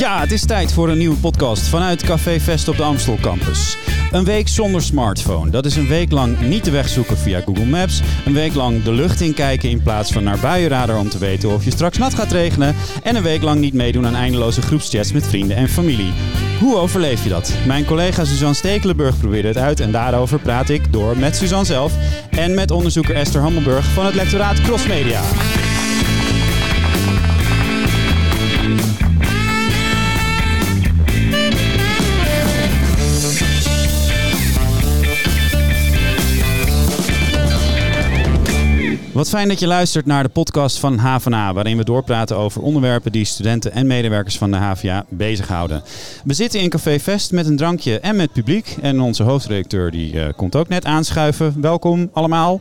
Ja, het is tijd voor een nieuwe podcast vanuit Café Vest op de Amstel Campus. Een week zonder smartphone. Dat is een week lang niet de weg zoeken via Google Maps. Een week lang de lucht in kijken in plaats van naar buienradar om te weten of je straks nat gaat regenen. En een week lang niet meedoen aan eindeloze groepschats met vrienden en familie. Hoe overleef je dat? Mijn collega Suzanne Stekelenburg probeerde het uit en daarover praat ik door met Suzanne zelf en met onderzoeker Esther Hammelburg van het lectoraat Crossmedia. Wat fijn dat je luistert naar de podcast van HVA, waarin we doorpraten over onderwerpen die studenten en medewerkers van de HVA bezighouden. We zitten in Café Vest met een drankje en met publiek. En onze hoofdredacteur die eh, komt ook net aanschuiven. Welkom allemaal.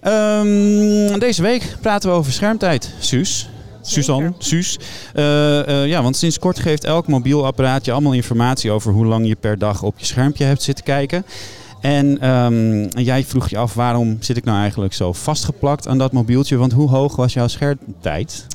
Ehm, deze week praten we over schermtijd. Suus. Suzanne, Suus. Eh, eh, ja, want sinds kort geeft elk mobiel apparaat je allemaal informatie over hoe lang je per dag op je schermpje hebt zitten kijken. En ehm, jij vroeg je af waarom zit ik nou eigenlijk zo vastgeplakt aan dat mobieltje? Want hoe hoog was jouw schermtijd?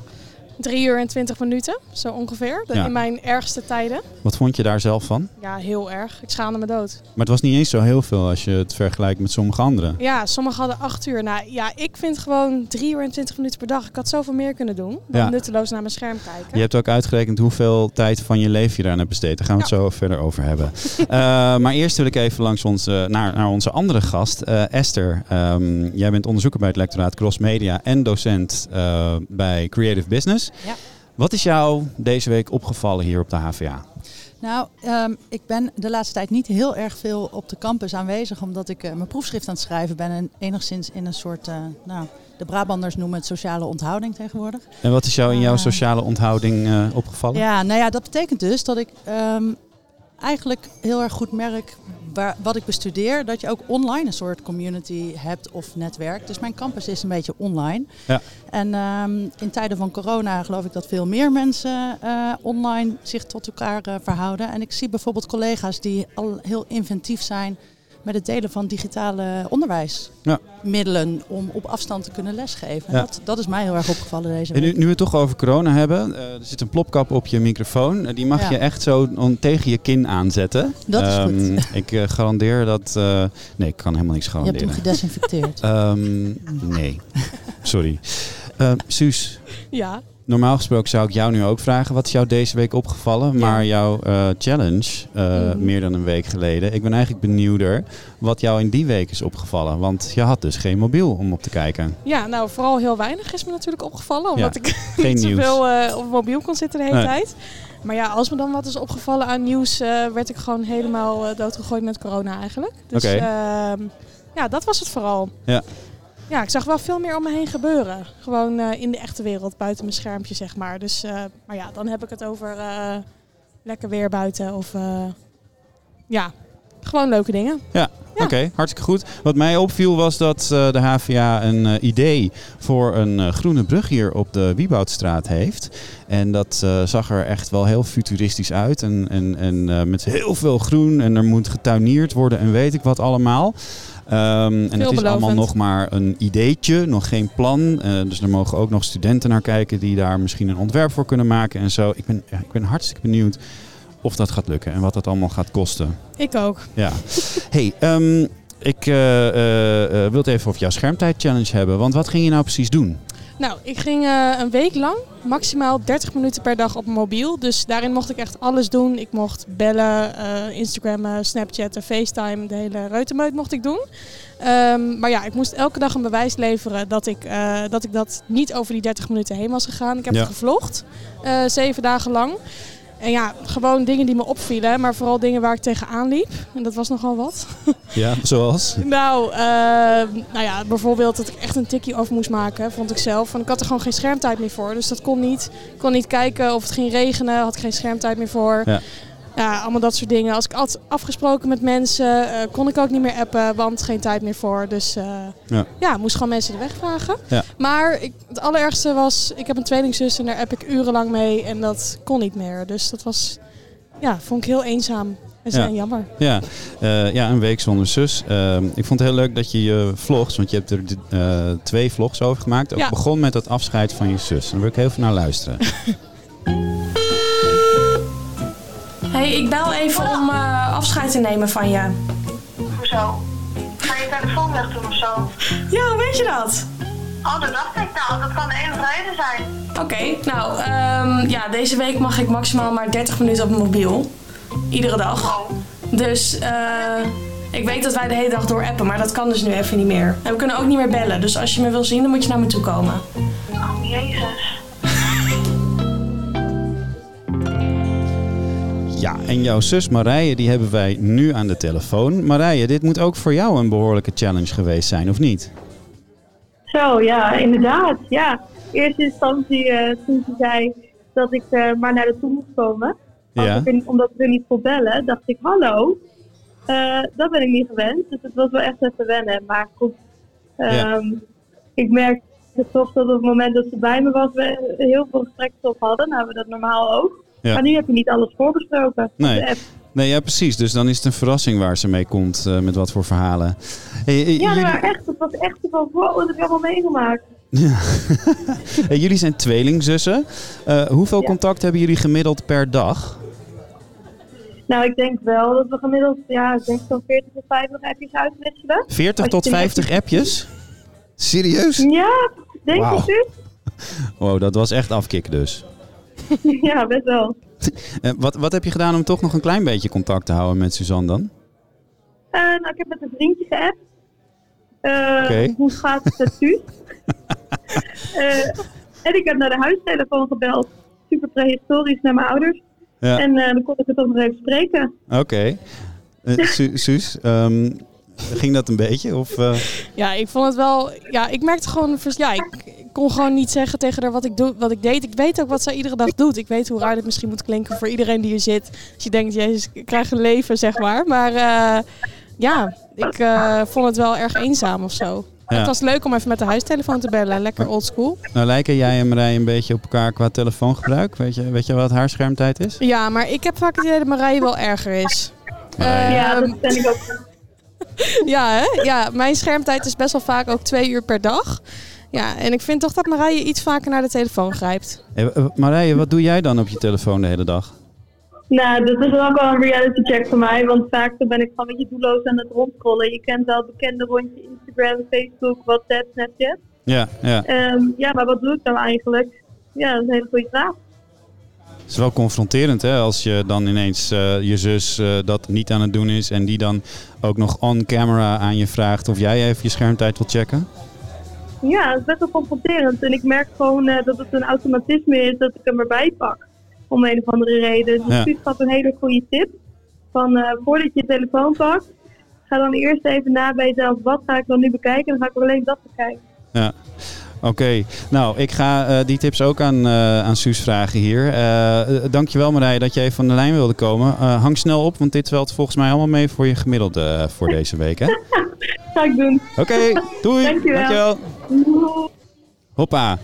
3 uur en 20 minuten, zo ongeveer. Ja. In mijn ergste tijden. Wat vond je daar zelf van? Ja, heel erg. Ik schaamde me dood. Maar het was niet eens zo heel veel als je het vergelijkt met sommige anderen. Ja, sommigen hadden 8 uur. Nou ja, ik vind gewoon 3 uur en 20 minuten per dag. Ik had zoveel meer kunnen doen dan Ja. nutteloos naar mijn scherm kijken. Je hebt ook uitgerekend hoeveel tijd van je leven je daaraan hebt besteed. Daar gaan we het zo verder over hebben. Eh, maar eerst wil ik even langs onze, naar, naar onze andere gast, eh, Esther. Ehm, jij bent onderzoeker bij het lectoraat Cross Media en docent eh, bij Creative Business. Ja. Wat is jou deze week opgevallen hier op de HVA? Nou, ehm, ik ben de laatste tijd niet heel erg veel op de campus aanwezig, omdat ik eh, mijn proefschrift aan het schrijven ben en enigszins in een soort, eh, nou, de Brabanders noemen het sociale onthouding tegenwoordig. En wat is jou in jouw Eh. sociale onthouding eh, opgevallen? Ja, nou ja, dat betekent dus dat ik ehm, eigenlijk heel erg goed merk waar, wat ik bestudeer, dat je ook online een soort community hebt of netwerk. Dus mijn campus is een beetje online. Ja. En ehm, in tijden van corona geloof ik dat veel meer mensen eh, online zich tot elkaar eh, verhouden. En ik zie bijvoorbeeld collega's die al heel inventief zijn met het delen van digitale onderwijsmiddelen om op afstand te kunnen lesgeven. En Ja. Dat, dat is mij heel erg opgevallen deze En nu, nu we het toch over corona hebben, eh, er zit een plopkap op je microfoon. Eh, die mag Ja. je echt zo on- tegen je kin aanzetten. Dat is Ehm, goed. Ik eh, garandeer dat... eh, nee, ik kan helemaal niks Je hebt garanderen. hem gedesinfecteerd. Ehm, nee, sorry. Eh, Suus, Ja, normaal gesproken zou ik jou nu ook vragen... wat is jou deze week opgevallen? Maar jouw eh, challenge, eh, Mhm. meer dan een week geleden... ik ben eigenlijk benieuwder wat jou in die week is opgevallen. Want je had dus geen mobiel om op te kijken. ja, nou vooral heel weinig is me natuurlijk opgevallen. Omdat ik Geen niet zoveel eh, op mobiel kon zitten de hele Nee. tijd. Maar ja, als me dan wat is opgevallen aan nieuws, werd ik gewoon helemaal doodgegooid met corona eigenlijk. Dus ehm, ja, dat was het vooral. Ja. Ja, ik zag wel veel meer om me heen gebeuren. Gewoon eh, in de echte wereld, buiten mijn schermpje, zeg maar. Dus, eh, maar ja, dan heb ik het over eh, lekker weer buiten of ja, gewoon leuke dingen. Ja. Oké, hartstikke goed. Wat mij opviel was dat de HVA een idee voor een groene brug hier op de Wieboudstraat heeft. En dat zag er echt wel heel futuristisch uit. En, en, en met heel veel groen en er moet getuineerd worden en weet ik wat allemaal. Ehm, en het is allemaal nog maar een ideetje, nog geen plan. Eh, dus er mogen ook nog studenten naar kijken die daar misschien een ontwerp voor kunnen maken en zo. Ik ben, ja, ik ben hartstikke benieuwd of dat gaat lukken en wat dat allemaal gaat kosten. Ik ook. Ja. hey, ehm, ik eh, wil het even over jouw schermtijd challenge hebben. Want wat ging je nou precies doen? Nou, ik ging eh, een week lang maximaal 30 minuten per dag op mobiel. Dus daarin mocht ik echt alles doen. Ik mocht bellen, eh Instagrammen, Snapchatten, FaceTime, de hele reutemeut mocht ik doen. Ehm, maar ja, ik moest elke dag een bewijs leveren dat ik, eh, dat ik dat niet over die 30 minuten heen was gegaan. Ik heb Ja. het gevlogd, zeven dagen lang. En ja, gewoon dingen die me opvielen, maar vooral dingen waar ik tegenaan liep. En dat was nogal wat. Ja, zoals? Nou, ehm, nou ja, bijvoorbeeld dat ik echt een tikkie over moest maken, vond ik zelf. Want ik had er gewoon geen schermtijd meer voor. Dus dat kon niet. Ik kon niet kijken of het ging regenen, had ik geen schermtijd meer voor. Ja. Ja, allemaal dat soort dingen. Als ik had afgesproken met mensen, eh, kon ik ook niet meer appen, want geen tijd meer voor. Dus eh, Ja. ja. moest gewoon mensen de weg vragen. Ja. Maar ik, het allerergste was, ik heb een tweelingzus en daar app ik urenlang mee en dat kon niet meer. Dus dat was, ja, vond ik heel eenzaam en Ja. en jammer. Ja, eh, ja, een week zonder zus. Ehm, ik vond het heel leuk dat je je vlogs, want je hebt er twee vlogs over gemaakt. Ook Ja. begon met het afscheid van je zus. Daar wil ik heel veel naar luisteren. hey, ik bel even om uh, afscheid te nemen van je. Hoezo? Ga je telefoon weg doen of zo? Ja, hoe weet je dat? Oh, dat dacht ik nou. Dat kan de enige reden zijn. Oké, nou, um, ja, deze week mag ik maximaal maar 30 minuten op mijn mobiel. Iedere dag. Oh. Dus uh, ik weet dat wij de hele dag door appen, maar dat kan dus nu even niet meer. En we kunnen ook niet meer bellen, dus als je me wil zien, dan moet je naar me toe komen. Oh, jezus. Ja, en jouw zus Marije, die hebben wij nu aan de telefoon. Marije, dit moet ook voor jou een behoorlijke challenge geweest zijn, of niet? Zo, ja, inderdaad. Ja. In eerste instantie, uh, toen ze zei dat ik uh, maar naar de toe moest komen, ja. ik, omdat we er niet kon bellen, dacht ik, hallo, uh, dat ben ik niet gewend. Dus het was wel echt even wennen. Maar goed, um, ja. ik merkte toch dat op het moment dat ze bij me was, we heel veel gesprekken op hadden. Nou, we dat normaal ook. Ja. Maar nu heb je niet alles voorbesproken. Nee. Nee, ja, precies. Dus dan is het een verrassing waar ze mee komt uh, met wat voor verhalen. Hey, ja, jullie... maar echt. Het was echt van, wow, dat heb je allemaal meegemaakt. Ja. hey, jullie zijn tweelingzussen. Uh, hoeveel ja. contact hebben jullie gemiddeld per dag? Nou, ik denk wel dat we gemiddeld, ja, ik denk zo'n 40 tot 50 appjes uitwisselen. 40 tot 50 appjes? Serieus? Ja, denk wow. ik dus. Wow, dat was echt afkicken dus. ja, best wel. Uh, wat, wat heb je gedaan om toch nog een klein beetje contact te houden met Suzanne dan? Uh, nou, ik heb met een vriendje geappt. Uh, okay. Hoe gaat het met Suus? en ik heb naar de huistelefoon gebeld. Super prehistorisch naar mijn ouders. Ja. En dan kon ik het ook nog even spreken. Oké. Okay. Su Suus, um, ging dat een beetje? Of, Ja, ik vond het wel... Ja, ik merkte gewoon... Ja, ik kon gewoon niet zeggen tegen haar wat ik, doe, wat ik deed. Ik weet ook wat zij iedere dag doet. Ik weet hoe raar dit misschien moet klinken voor iedereen die hier zit. Als je denkt, jezus, ik krijg een leven, zeg maar. Maar uh, ja, ik uh, vond het wel erg eenzaam of zo. Ja. Het was leuk om even met de huistelefoon te bellen. Lekker oldschool. Nou lijken jij en Marije een beetje op elkaar qua telefoongebruik. Weet je, weet je wat haar schermtijd is? Ja, maar ik heb vaak het idee dat Marije wel erger is. Marije. Ja, dat ben ik ook. ja, hè? ja, mijn schermtijd is best wel vaak ook twee uur per dag. Ja, en ik vind toch dat Marije iets vaker naar de telefoon grijpt. Hey, Marije, wat doe jij dan op je telefoon de hele dag? Nou, dat is ook wel een reality check voor mij. Want vaak dan ben ik gewoon een beetje doelloos aan het rondscrollen. Je kent wel bekende rondje Instagram, Facebook, WhatsApp, Snapchat. Ja, ja. Um, ja, maar wat doe ik dan eigenlijk? Ja, dat is een hele goede vraag. Het is wel confronterend hè, als je dan ineens uh, je zus uh, dat niet aan het doen is en die dan ook nog on camera aan je vraagt of jij even je schermtijd wilt checken. Ja, het is best wel confronterend. En ik merk gewoon uh, dat het een automatisme is dat ik hem erbij pak. Om een of andere reden. Dus ja. gaf een hele goede tip. Van uh, voordat je je telefoon pakt, ga dan eerst even na bij jezelf. Wat ga ik dan nu bekijken? En dan ga ik alleen dat bekijken. Ja. Oké, okay. nou ik ga uh, die tips ook aan, uh, aan Suus vragen hier. Uh, dankjewel Marije dat je even van de lijn wilde komen. hang snel op, want dit telt volgens mij allemaal mee voor je gemiddelde voor deze week. Hè? ga ik doen. Oké, okay, doei. Dankjewel. Dankjewel. Hoppa.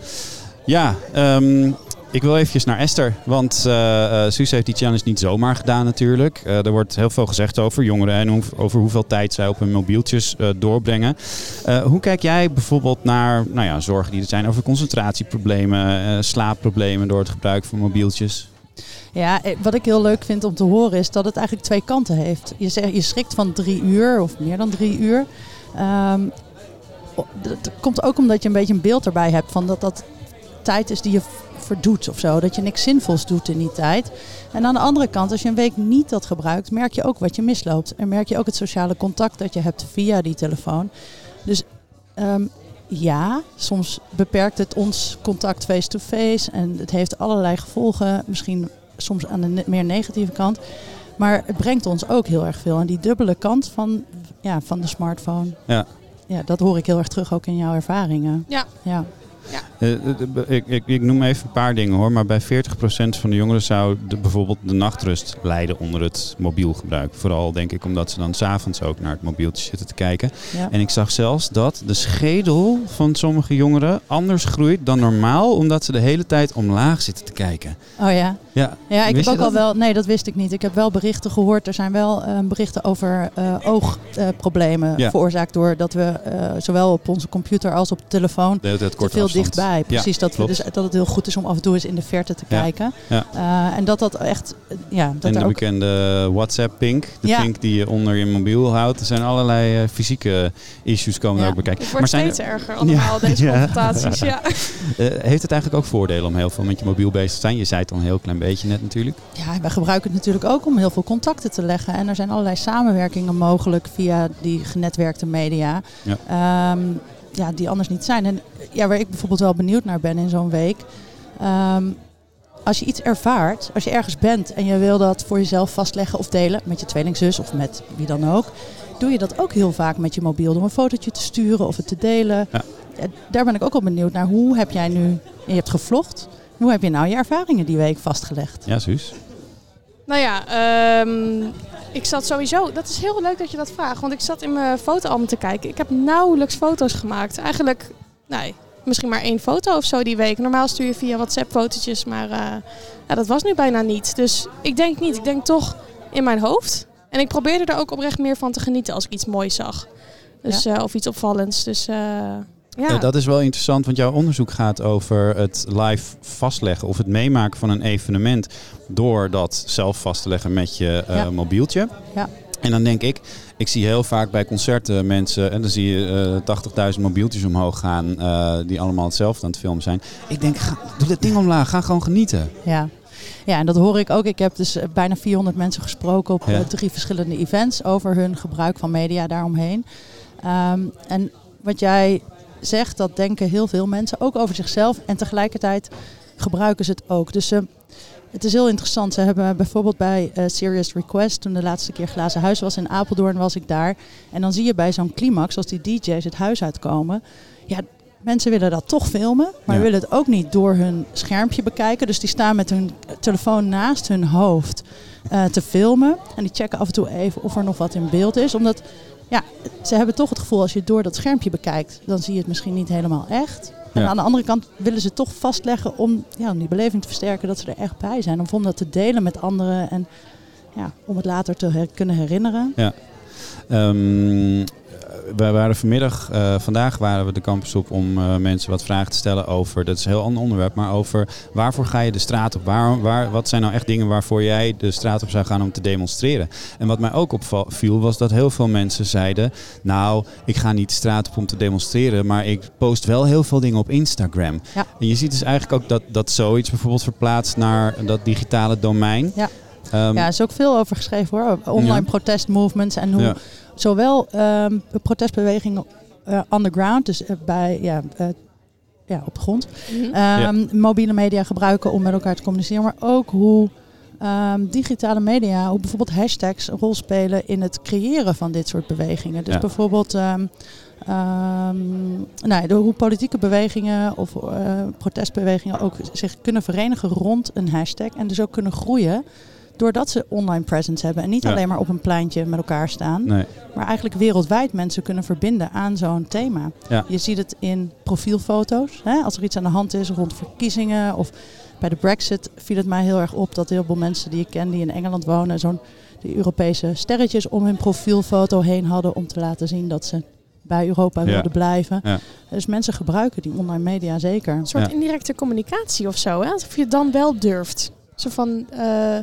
Ja, um, ik wil eventjes naar Esther, want uh, Suus heeft die challenge niet zomaar gedaan natuurlijk. Uh, er wordt heel veel gezegd over jongeren en over hoeveel tijd zij op hun mobieltjes doorbrengen. hoe kijk jij bijvoorbeeld naar nou ja, zorgen die er zijn over concentratieproblemen, slaapproblemen door het gebruik van mobieltjes? Ja, wat ik heel leuk vind om te horen is dat het eigenlijk twee kanten heeft. Je, zegt, je schrikt van drie uur of meer dan drie uur. Um, dat komt ook omdat je een beetje een beeld erbij hebt van dat dat tijd is die je verdoet of zo. Dat je niks zinvols doet in die tijd. En aan de andere kant, als je een week niet dat gebruikt, merk je ook wat je misloopt. En merk je ook het sociale contact dat je hebt via die telefoon. Dus um, ja, soms beperkt het ons contact face-to-face. en het heeft allerlei gevolgen. Misschien soms aan de meer negatieve kant. Maar het brengt ons ook heel erg veel. En die dubbele kant van, ja, van de smartphone. Ja. Ja, dat hoor ik heel erg terug ook in jouw ervaringen. Ja. ja. Ja. Uh, ik, ik, ik, noem even een paar dingen hoor, maar bij 40% van de jongeren zou de, bijvoorbeeld de nachtrust lijden onder het mobiel gebruik. Vooral denk ik omdat ze dan s'avonds ook naar het mobieltje zitten te kijken. Ja. En ik zag zelfs dat de schedel van sommige jongeren anders groeit dan normaal, omdat ze de hele tijd omlaag zitten te kijken. Oh ja? Ja, Ja, ik Wist heb ook al dat? wel. Nee, dat wist ik niet. Ik heb wel berichten gehoord. Er zijn wel eh, berichten over oogproblemen Ja. veroorzaakt doordat we eh, zowel op onze computer als op de telefoon de hele tijd te veel afstand. dichtbij. Precies, dat, we dus, dat het heel goed is om af en toe eens in de verte te Ja. kijken. Ja. Eh, en dat dat echt, eh, ja, dat en de ook bekende WhatsApp-pink. De Ja. pink die je onder je mobiel houdt. Er zijn allerlei eh, fysieke issues komen Ja. er ook bij kijken. Het wordt zijn er- steeds erger allemaal, deze Ja. confrontaties. Ja. Eh, heeft het eigenlijk ook voordelen om heel veel met je mobiel bezig te zijn? Je zei het al een heel klein beetje net natuurlijk. Ja, wij gebruiken het natuurlijk ook om heel veel contacten te leggen. En er zijn allerlei samenwerkingen mogelijk via die genetwerkte media. Ja. Ehm, ja, die anders niet zijn. En ja, waar ik bijvoorbeeld wel benieuwd naar ben in zo'n week. ehm, als je iets ervaart, als je ergens bent en je wil dat voor jezelf vastleggen of delen met je tweelingzus of met wie dan ook, doe je dat ook heel vaak met je mobiel door een fotootje te sturen of het te delen. Ja. Daar ben ik ook wel benieuwd naar. Hoe heb jij nu, je hebt gevlogd, hoe heb je nou je ervaringen die week vastgelegd? Ja, Suus. Nou ja, ehm, ik zat sowieso. Dat is heel leuk dat je dat vraagt. Want ik zat in mijn fotoalbum te kijken. Ik heb nauwelijks foto's gemaakt. Eigenlijk, nee, misschien maar één foto of zo die week. Normaal stuur je via WhatsApp fotootjes, maar eh, ja, dat was nu bijna niet. Dus ik denk niet. Ik denk toch in mijn hoofd. En ik probeerde er ook oprecht meer van te genieten als ik iets moois zag. Dus, eh, of iets opvallends. Dus eh, ja. Eh, dat is wel interessant, want jouw onderzoek gaat over het live vastleggen of het meemaken van een evenement door dat zelf vast te leggen met je eh, Ja. mobieltje. Ja. En dan denk ik, ik zie heel vaak bij concerten mensen, en dan zie je eh 80.000 mobieltjes omhoog gaan, die allemaal hetzelfde aan het filmen zijn. Ik denk, ga, doe dat ding omlaag, ga gewoon genieten. Ja. ja, en dat hoor ik ook. Ik heb dus bijna 400 mensen gesproken op Ja. drie verschillende events over hun gebruik van media daaromheen. Ehm, en wat jij zegt, dat denken heel veel mensen ook over zichzelf. En tegelijkertijd gebruiken ze het ook. Dus eh, het is heel interessant. Ze hebben bijvoorbeeld bij eh, Serious Request, toen de laatste keer Glazen Huis was in Apeldoorn, was ik daar. En dan zie je bij zo'n climax, als die DJ's het huis uitkomen. Ja, mensen willen dat toch filmen, maar Ja. willen het ook niet door hun schermpje bekijken. Dus die staan met hun telefoon naast hun hoofd eh, te filmen. En die checken af en toe even of er nog wat in beeld is. Omdat ja, ze hebben toch het gevoel als je door dat schermpje bekijkt, dan zie je het misschien niet helemaal echt. En Ja. aan de andere kant willen ze toch vastleggen om, ja, om die beleving te versterken dat ze er echt bij zijn. Of om dat te delen met anderen en ja, om het later te her- kunnen herinneren. Ehm, wij waren vanmiddag, eh, vandaag waren we de campus op om eh, mensen wat vragen te stellen over, dat is een heel ander onderwerp, maar over waarvoor ga je de straat op? Waar, waar, wat zijn nou echt dingen waarvoor jij de straat op zou gaan om te demonstreren? En wat mij ook opviel was dat heel veel mensen zeiden, nou, ik ga niet de straat op om te demonstreren, maar ik post wel heel veel dingen op Instagram. Ja. En je ziet dus eigenlijk ook dat, dat zoiets bijvoorbeeld verplaatst naar dat digitale domein. Ja. Ehm, Ja, er is ook veel over geschreven hoor. Online Ja. protestmovements en hoe Ja. Zowel ehm, protestbewegingen eh, underground, dus eh, bij, ja, eh, ja, op de grond, Mhm. ehm, mobiele media gebruiken om met elkaar te communiceren, maar ook hoe ehm, digitale media, hoe bijvoorbeeld hashtags een rol spelen in het creëren van dit soort bewegingen. Dus Ja. bijvoorbeeld ehm, ehm, nou, ja, de, hoe politieke bewegingen of eh, protestbewegingen ook zich kunnen verenigen rond een hashtag en dus ook kunnen groeien. Doordat ze online presence hebben en niet Ja. alleen maar op een pleintje met elkaar staan, nee. maar eigenlijk wereldwijd mensen kunnen verbinden aan zo'n thema. Ja. Je ziet het in profielfoto's. Hè? Als er iets aan de hand is rond verkiezingen of bij de Brexit viel het mij heel erg op dat heel veel mensen die ik ken die in Engeland wonen, zo'n die Europese sterretjes om hun profielfoto heen hadden om te laten zien dat ze bij Europa Ja. wilden blijven. Ja. Dus mensen gebruiken die online media zeker. Een soort Ja. indirecte communicatie of zo. Hè? Alsof je het dan wel durft. Zo van, eh,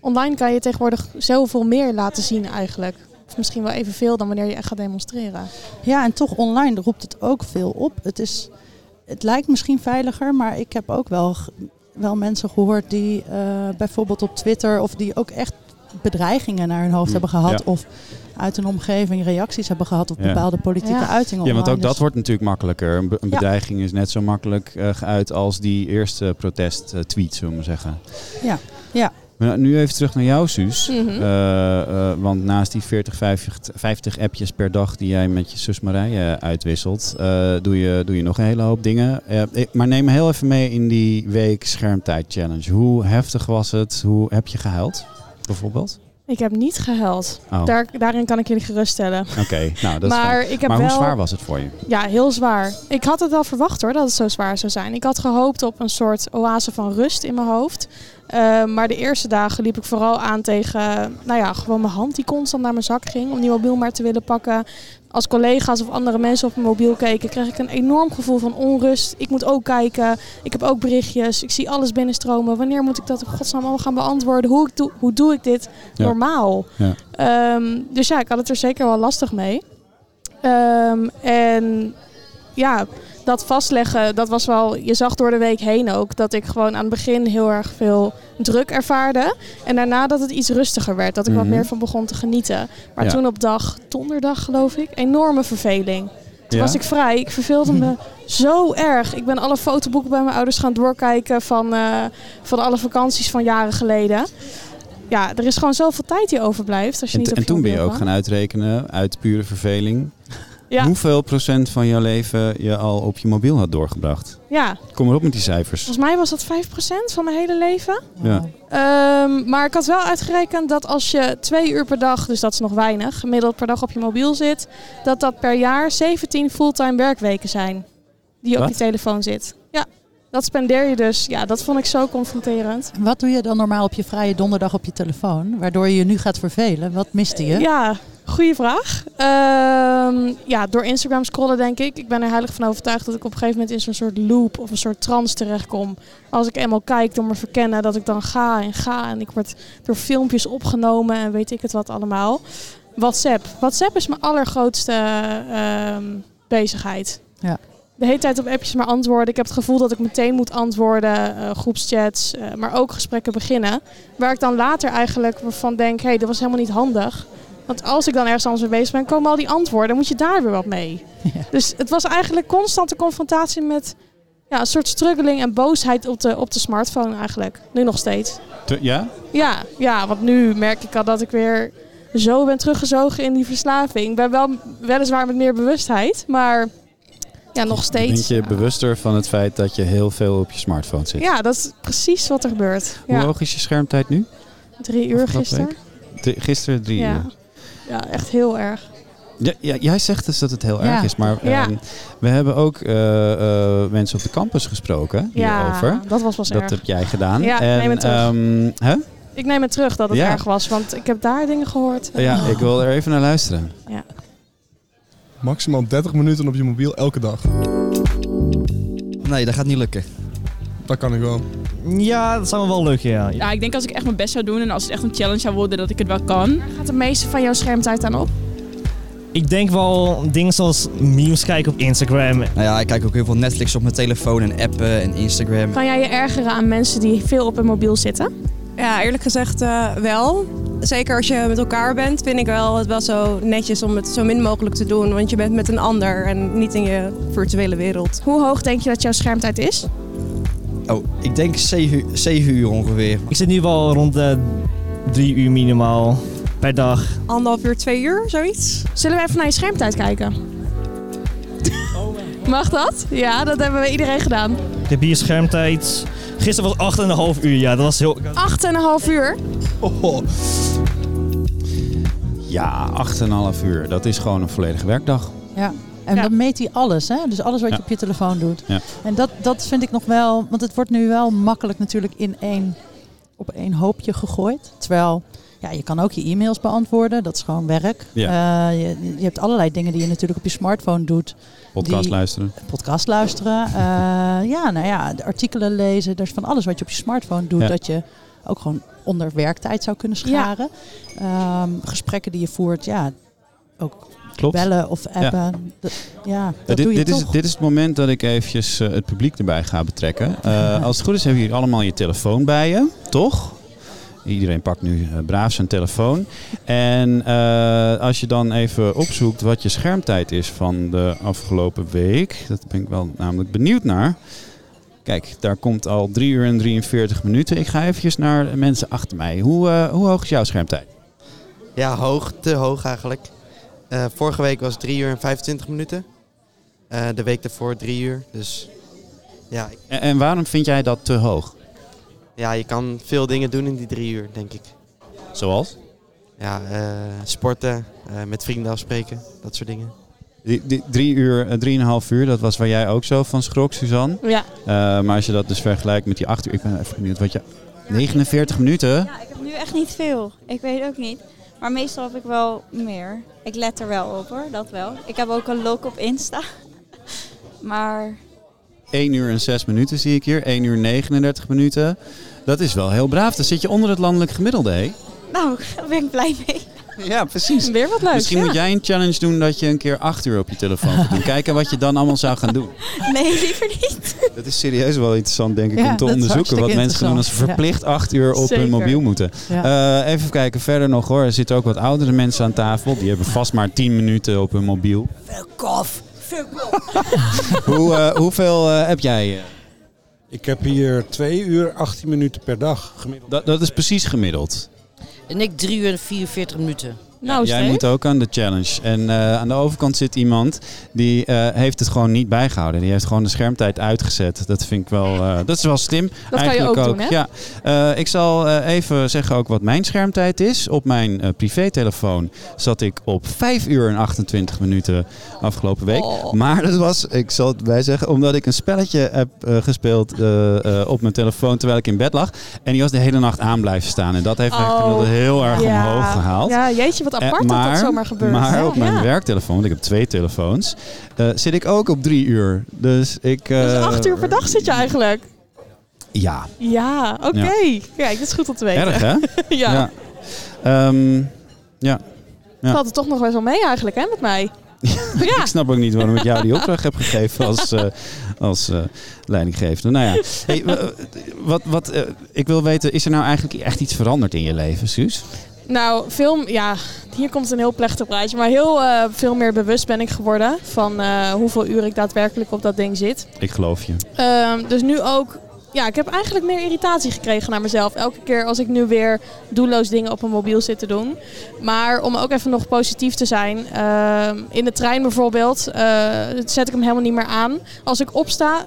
online kan je tegenwoordig zoveel meer laten zien eigenlijk. Of misschien wel evenveel dan wanneer je echt gaat demonstreren. Ja, en toch online roept het ook veel op. Het, is, het lijkt misschien veiliger, maar ik heb ook wel, wel mensen gehoord die eh, bijvoorbeeld op Twitter of die ook echt bedreigingen naar hun hoofd Mm, hebben gehad. ja. Of uit hun omgeving reacties hebben gehad op Ja. bepaalde politieke Ja. uitingen. Ja, want ook online. dat Dus- wordt natuurlijk makkelijker. Een, be- een Ja. bedreiging is net zo makkelijk eh, geuit als die eerste protest-tweet, zullen we maar zeggen. Ja, ja. Maar nu even terug naar jou, Suus. Mhm. Eh, eh, want naast die 40, 50, 50 appjes per dag die jij met je zus Marije uitwisselt, eh, doe, je, doe je nog een hele hoop dingen. Maar neem me heel even mee in die week schermtijd challenge. Hoe heftig was het? Hoe heb je gehuild, bijvoorbeeld? Ik heb niet gehuild. Oh, Daar, daarin kan ik jullie geruststellen. oké. Nou, dat maar ik heb Maar wel... hoe zwaar was het voor je? Ja, heel zwaar. Ik had het wel verwacht hoor, dat het zo zwaar zou zijn. Ik had gehoopt op een soort oase van rust in mijn hoofd. Eh, maar de eerste dagen liep ik vooral aan tegen, nou ja, gewoon mijn hand die constant naar mijn zak ging om die mobiel maar te willen pakken. Als collega's of andere mensen op mijn mobiel keken, kreeg ik een enorm gevoel van onrust. Ik moet ook kijken. Ik heb ook berichtjes. Ik zie alles binnenstromen. Wanneer moet ik dat in godsnaam allemaal gaan beantwoorden? Hoe, ik doe, hoe doe ik dit Ja. normaal? Ja. Ehm, dus ja, ik had het er zeker wel lastig mee. Ehm, en ja, dat vastleggen, dat was wel... Je zag door de week heen ook dat ik gewoon aan het begin heel erg veel druk ervaarde. En daarna dat het iets rustiger werd. Dat ik wat Mhm. meer van begon te genieten. Maar Ja. toen op dag, donderdag geloof ik, enorme verveling. Toen Ja? was ik vrij. Ik verveelde me zo erg. Ik ben alle fotoboeken bij mijn ouders gaan doorkijken van, eh, van alle vakanties van jaren geleden. Ja, er is gewoon zoveel tijd die overblijft als je En, niet op en toen ben je ook gaan uitrekenen uit pure verveling. Ja, Hoeveel procent van jouw leven je al op je mobiel had doorgebracht? ja, Kom maar op met die cijfers. volgens mij was dat 5% van mijn hele leven. Ja. Ehm, maar ik had wel uitgerekend dat als je twee uur per dag, dus dat is nog weinig, gemiddeld per dag op je mobiel zit, dat dat per jaar 17 fulltime werkweken zijn die je op Wat? je telefoon zit. Ja, dat spendeer je dus. Ja, dat vond ik zo confronterend. En Wat doe je dan normaal op je vrije donderdag op je telefoon, waardoor je je nu gaat vervelen? Wat miste je? Ja, goede vraag. Ehm, ja, door Instagram scrollen denk ik. Ik ben er heilig van overtuigd dat ik op een gegeven moment in zo'n soort loop of een soort trance terechtkom. Als ik eenmaal kijk door me verkennen, dat ik dan ga en ga en ik word door filmpjes opgenomen en weet ik het wat allemaal. WhatsApp. WhatsApp is mijn allergrootste ehm, bezigheid. Ja. De hele tijd op appjes maar antwoorden. Ik heb het gevoel dat ik meteen moet antwoorden, eh, groepschats, eh, maar ook gesprekken beginnen. Waar ik dan later eigenlijk van denk, hé, hey, dat was helemaal niet handig. Want als ik dan ergens anders mee bezig ben, komen al die antwoorden. Dan moet je daar weer wat mee. Ja. Dus het was eigenlijk constante confrontatie met ja, een soort struggling en boosheid op de, op de smartphone eigenlijk. Nu nog steeds. Te- ja? Ja, ja, want nu merk ik al dat ik weer zo ben teruggezogen in die verslaving. Ik ben wel weliswaar met meer bewustheid, maar ja, nog Ben steeds. je bewuster van het feit dat je heel veel op je smartphone zit? Ja, dat is precies wat er gebeurt. Hoe hoog is je schermtijd nu? drie uur gisteren. gisteren drie Ja. uur. Ja, echt heel erg. Ja, ja, jij zegt dus dat het heel Ja. erg is, maar Ja. ehm, we hebben ook eh, eh, mensen op de campus gesproken hierover. Ja, dat was pas Dat erg. heb jij gedaan. Ja, en, neem het terug. ehm, hè? Ik neem het terug dat het Ja. erg was, want ik heb daar dingen gehoord. Ja, ik wil er even naar luisteren. Maximaal 30 minuten op je mobiel elke dag. Nee, dat gaat niet lukken. Dat kan ik wel. Ja, dat zou me wel lukken, ja. Ja, ik denk als ik echt mijn best zou doen en als het echt een challenge zou worden, dat ik het wel kan. Waar gaat de meeste van jouw schermtijd aan op? Ik denk wel dingen zoals memes kijken op Instagram. Nou ja, ik kijk ook heel veel Netflix op mijn telefoon en appen en Instagram. Kan jij je ergeren aan mensen die veel op hun mobiel zitten? Ja, eerlijk gezegd eh, wel. Zeker als je met elkaar bent, vind ik wel het wel zo netjes om het zo min mogelijk te doen. Want je bent met een ander en niet in je virtuele wereld. Hoe hoog denk je dat jouw schermtijd is? Oh, ik denk 7, 7 uur ongeveer. Ik zit nu wel rond de drie uur minimaal per dag. Anderhalf uur, twee uur, zoiets. Zullen we even naar je schermtijd kijken? Mag dat? Ja, dat hebben we iedereen gedaan. Ik heb hier schermtijd. Gisteren was 8,5 uur, ja. Dat was heel... 8,5 uur. Oh, Ja, 8,5 uur. Dat is gewoon een volledige werkdag. Ja. En Ja. dan meet hij alles, hè? Dus alles wat Ja. je op je telefoon doet. Ja. En dat, dat vind ik nog wel, want het wordt nu wel makkelijk natuurlijk in één, op één hoopje gegooid. Terwijl, ja, je kan ook je e-mails beantwoorden, dat is gewoon werk. Ja. Eh, je, je hebt allerlei dingen die je natuurlijk op je smartphone doet. Podcast Die- luisteren. Podcast luisteren, eh, ja, nou ja, de artikelen lezen. Er is van alles wat je op je smartphone doet, Ja. dat je ook gewoon onder werktijd zou kunnen scharen. Ehm, gesprekken die je voert, ja, ook Klopt. bellen of appen. Ja, dat dit, doe je dit, is, toch. dit is het moment dat ik eventjes eh, het publiek erbij ga betrekken. Eh, als het goed is hebben jullie allemaal je telefoon bij je, toch? Iedereen pakt nu eh, braaf zijn telefoon. En eh, als je dan even opzoekt wat je schermtijd is van de afgelopen week. Dat ben ik wel namelijk benieuwd naar. Kijk, daar komt al 3 uur en 43 minuten. Ik ga eventjes naar de mensen achter mij. Hoe, eh, hoe hoog is jouw schermtijd? Ja, hoog, te hoog eigenlijk. Eh, vorige week was 3 uur en 25 minuten. Eh, de week daarvoor 3 uur. Dus ja, En, en waarom vind jij dat te hoog? ja, je kan veel dingen doen in die 3 uur, denk ik. Zoals? Ja, eh, sporten, eh, met vrienden afspreken, dat soort dingen. Die, die drie uur, drieënhalf uur, dat was waar jij ook zo van schrok, Suzanne. Ja. Eh, maar als je dat dus vergelijkt met die acht uur, ik ben even benieuwd wat je. 49 minuten? Ja, ik heb nu echt niet veel. Ik weet ook niet. Maar meestal heb ik wel meer. Ik let er wel op hoor, dat wel. Ik heb ook een lok op Insta. Maar 1 uur en 6 minuten zie ik hier. 1 uur 39 minuten. Dat is wel heel braaf. Dan zit je onder het landelijk gemiddelde, hè? nou, daar ben ik blij mee. Ja, precies. Weer wat leuks. Misschien ja. moet jij een challenge doen dat je een keer 8 uur op je telefoon gaat doen. Kijken wat je dan allemaal zou gaan doen. Nee, liever niet. Dat is serieus wel interessant, denk ik, Ja, om te onderzoeken wat mensen gaan doen als ze verplicht 8 uur op hun mobiel moeten. Ja. Eh, even kijken verder nog hoor. Er zitten ook wat oudere mensen aan tafel. Die hebben vast maar 10 minuten op hun mobiel. Kof. Hoe, eh, hoeveel eh, heb jij? eh? Ik heb hier 2 uur 18 minuten per dag gemiddeld. Dat, dat is precies gemiddeld. En ik 3 uur en 44 minuten. Nou, Jij moet ook aan de challenge. En eh, aan de overkant zit iemand die eh, heeft het gewoon niet bijgehouden. Die heeft gewoon de schermtijd uitgezet. Dat vind ik wel, eh, dat is wel slim. Dat kan je ook doen? Ja. Ik zal even zeggen ook wat mijn schermtijd is. Op mijn privételefoon zat ik op 5 uur en 28 minuten afgelopen week. Oh. Maar dat was, ik zal het bij zeggen, omdat ik een spelletje heb gespeeld op mijn telefoon terwijl ik in bed lag. En die was de hele nacht aan blijven staan. En dat heeft Oh. eigenlijk heel erg Ja. omhoog gehaald. Ja, jeetje, wat apart Eh, dat dat zomaar gebeurt. Maar op mijn ja. werktelefoon, want ik heb twee telefoons, eh, zit ik ook op drie uur. Dus ik... Dus eh, acht uur per dag zit je eigenlijk. Ja, Ja, oké. Kijk, dat is goed om te weten. erg hè? ja. ja. Ehm, ja. Valt het toch nog wel zo mee eigenlijk, hè, met mij? ja. Ik snap ook niet waarom ik jou die opdracht heb gegeven als, eh als eh, leidinggevende. Nou ja, hey, wat, wat, eh, ik wil weten, is er nou eigenlijk echt iets veranderd in je leven, Suus? Nou, veel, ja, hier komt een heel plechtig praatje. Maar heel eh, veel meer bewust ben ik geworden van eh, hoeveel uur ik daadwerkelijk op dat ding zit. Ik geloof je. Ehm, dus nu ook, ja, ik heb eigenlijk meer irritatie gekregen naar mezelf. Elke keer als ik nu weer doelloos dingen op mijn mobiel zit te doen. Maar om ook even nog positief te zijn. ehm, in de trein bijvoorbeeld eh, zet ik hem helemaal niet meer aan. Als ik opsta,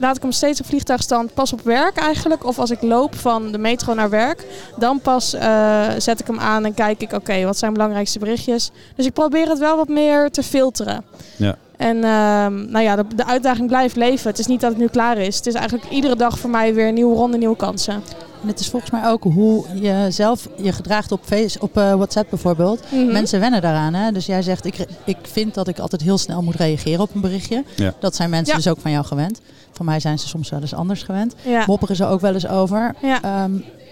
laat ik hem steeds op vliegtuigstand pas op werk eigenlijk. Of als ik loop van de metro naar werk, dan pas eh, zet ik hem aan en kijk ik, oké, wat zijn belangrijkste berichtjes. Dus ik probeer het wel wat meer te filteren. Ja. En ehm, nou ja, de, de uitdaging blijft leven. Het is niet dat het nu klaar is. Het is eigenlijk iedere dag voor mij weer een nieuwe ronde, nieuwe kansen. En het is volgens mij ook hoe je zelf je gedraagt op, face, op eh, WhatsApp bijvoorbeeld. Mhm. Mensen wennen daaraan. Hè? Dus jij zegt, ik, ik vind dat ik altijd heel snel moet reageren op een berichtje. Ja. Dat zijn mensen Ja. dus ook van jou gewend. Van mij zijn ze soms wel eens anders gewend. Ja. Mopperen ze ook wel eens over. Ja. Ehm,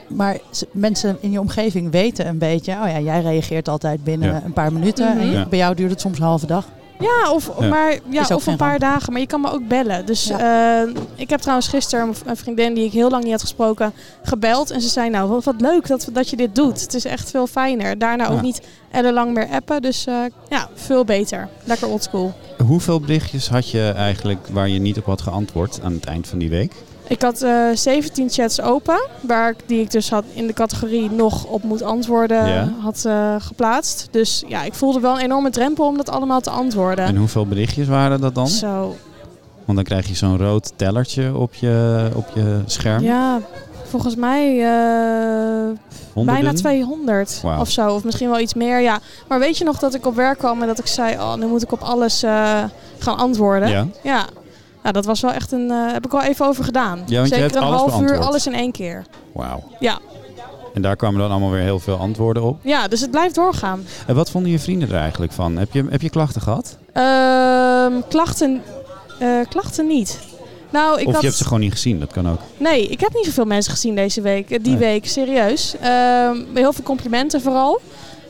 maar mensen in je omgeving weten een beetje... oh ja, jij reageert altijd binnen Ja. een paar minuten. Mhm. En bij jou duurt het soms een halve dag. Ja, of, Ja. Maar, ja, of een paar ramp. dagen. Maar je kan me ook bellen. Dus eh, ik heb trouwens gisteren een vriendin die ik heel lang niet had gesproken gebeld. En ze zei nou, wat, wat leuk dat, dat je dit doet. Het is echt veel fijner. Daarna ook niet ellenlang meer appen. Dus eh, ja, veel beter. Lekker oldschool. Hoeveel berichtjes had je eigenlijk waar je niet op had geantwoord aan het eind van die week? Ik had eh 17 chats open, waar ik, die ik dus had in de categorie nog op moet antwoorden Ja. had eh, geplaatst. Dus ja, ik voelde wel een enorme drempel om dat allemaal te antwoorden. En hoeveel berichtjes waren dat dan? Zo, Want dan krijg je zo'n rood tellertje op je, op je scherm. ja, volgens mij eh, Honderden? bijna 200 Wauw. of zo. Of misschien wel iets meer, ja. Maar weet je nog dat ik op werk kwam en dat ik zei, oh, nu moet ik op alles eh, gaan antwoorden. Ja. ja. Nou, dat was wel echt een, eh heb ik wel even over gedaan. Ja, Zeker hebt een half uur, alles in één keer. Wauw. Ja. En daar kwamen dan allemaal weer heel veel antwoorden op. ja, dus het blijft doorgaan. En wat vonden je vrienden er eigenlijk van? Heb je, heb je klachten gehad? Ehm, klachten, eh, klachten niet. Nou, ik of had... je hebt ze gewoon niet gezien, dat kan ook. Nee, ik heb niet zoveel mensen gezien deze week. eh, Die Nee. week, serieus. Ehm, heel veel complimenten vooral.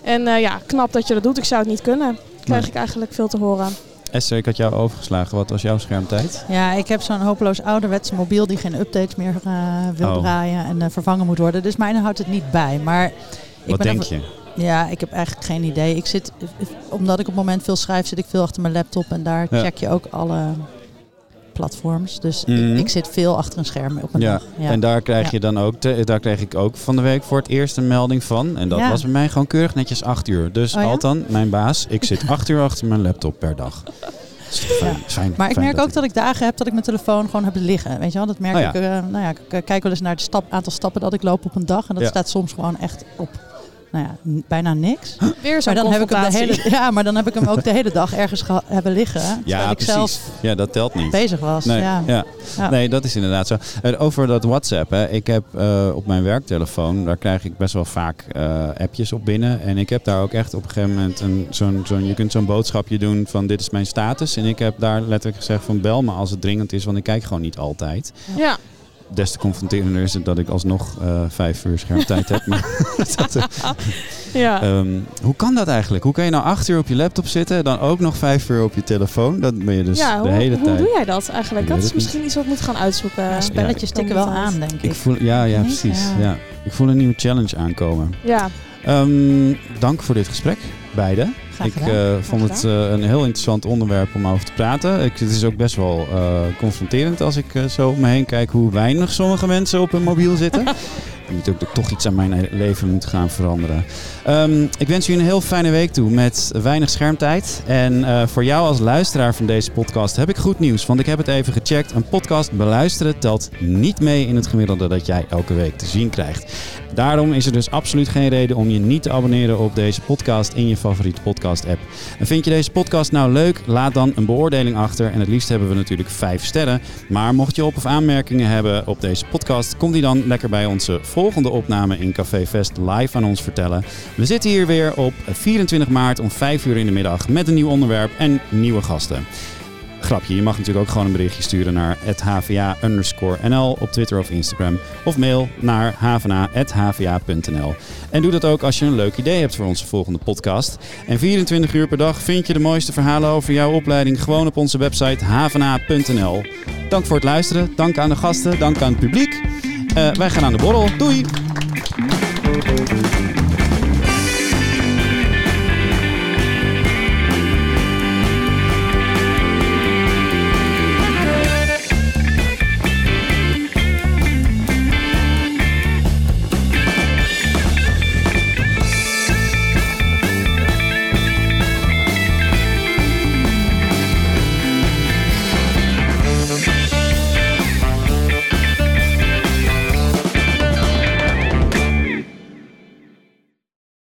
En ja, knap dat je dat doet. Ik zou het niet kunnen. Krijg Nee. ik eigenlijk veel te horen. Esther, ik had jou overgeslagen. Wat was jouw schermtijd? Ja, ik heb zo'n hopeloos ouderwetse mobiel die geen updates meer eh, wil Oh. draaien en eh, vervangen moet worden. Dus mijn houdt het niet bij. Maar ik Wat ben denk je? Ja, ik heb eigenlijk geen idee. Ik zit, omdat ik op het moment veel schrijf, zit ik veel achter mijn laptop en daar Ja. check je ook alle platforms. Dus Mhm. ik, ik zit veel achter een scherm op een Ja. dag. Ja. en daar krijg Ja. je dan ook, te- daar kreeg ik ook van de week voor het eerst een melding van. En dat Ja. was bij mij gewoon keurig netjes acht uur. Dus Oh ja? Altan, mijn baas, ik zit acht uur achter mijn laptop per dag. Fijn, fijn, Maar ik merk ook dat ik dagen heb dat ik mijn telefoon gewoon heb liggen. Weet je wel, dat merk Oh ja. ik. eh, nou ja, ik eh, kijk wel eens naar het stap, aantal stappen dat ik loop op een dag. En dat Ja. staat soms gewoon echt op Nou ja, bijna niks. Weer zo'n maar dan heb ik hem de hele, ja, maar dan heb ik hem ook de hele dag ergens hebben liggen. terwijl Ja, ik precies. zelf Ja, dat telt niet. bezig was. Nee, ja. ja. Ja. nee, dat is inderdaad zo. Over dat WhatsApp. Hè. Ik heb eh, op mijn werktelefoon, daar krijg ik best wel vaak eh, appjes op binnen. En ik heb daar ook echt op een gegeven moment een, zo'n, zo'n, je kunt zo'n boodschapje doen van dit is mijn status. En ik heb daar letterlijk gezegd van bel me als het dringend is, want ik kijk gewoon niet altijd. Ja. Des te confronterender is het dat ik alsnog eh, vijf uur schermtijd heb. Maar dat, eh, Ja. Ehm, hoe kan dat eigenlijk? Hoe kan je nou acht uur op je laptop zitten, dan ook nog vijf uur op je telefoon? Dat ben je dus ja, de hoe, hele hoe tijd. doe jij dat eigenlijk? Ik Dat is niet. misschien iets wat ik moet gaan uitzoeken. Ja, spelletjes tikken wel aan, denk ik. Ik voel, ja, ja, precies. Ja. Ja. Ik voel een nieuwe challenge aankomen. Ja. Ehm, dank voor dit gesprek, beiden. Ik eh, vond het eh, een heel interessant onderwerp om over te praten. Ik, het is ook best wel eh, confronterend als ik zo om me heen kijk hoe weinig sommige mensen op hun mobiel zitten. Ik moet ook toch iets aan mijn leven moet gaan veranderen. Ehm, ik wens u een heel fijne week toe met weinig schermtijd. En voor jou als luisteraar van deze podcast heb ik goed nieuws. Want ik heb het even gecheckt. Een podcast beluisteren telt niet mee in het gemiddelde dat jij elke week te zien krijgt. Daarom is er dus absoluut geen reden om je niet te abonneren op deze podcast in je favoriete podcast app. En vind je deze podcast nou leuk? Laat dan een beoordeling achter. En het liefst hebben we natuurlijk 5 sterren. Maar mocht je op- of aanmerkingen hebben op deze podcast, kom die dan lekker bij onze volgende opname in Café Fest live aan ons vertellen. We zitten hier weer op 24 maart om 5 uur in de middag met een nieuw onderwerp en nieuwe gasten. Grapje, je mag natuurlijk ook gewoon een berichtje sturen naar hva nl op Twitter of Instagram. Of mail naar havena.hva.nl. En doe dat ook als je een leuk idee hebt voor onze volgende podcast. En 24 uur per dag vind je de mooiste verhalen over jouw opleiding gewoon op onze website havena.nl. Dank voor het luisteren, dank aan de gasten, dank aan het publiek. Eh, wij gaan aan de borrel. Doei!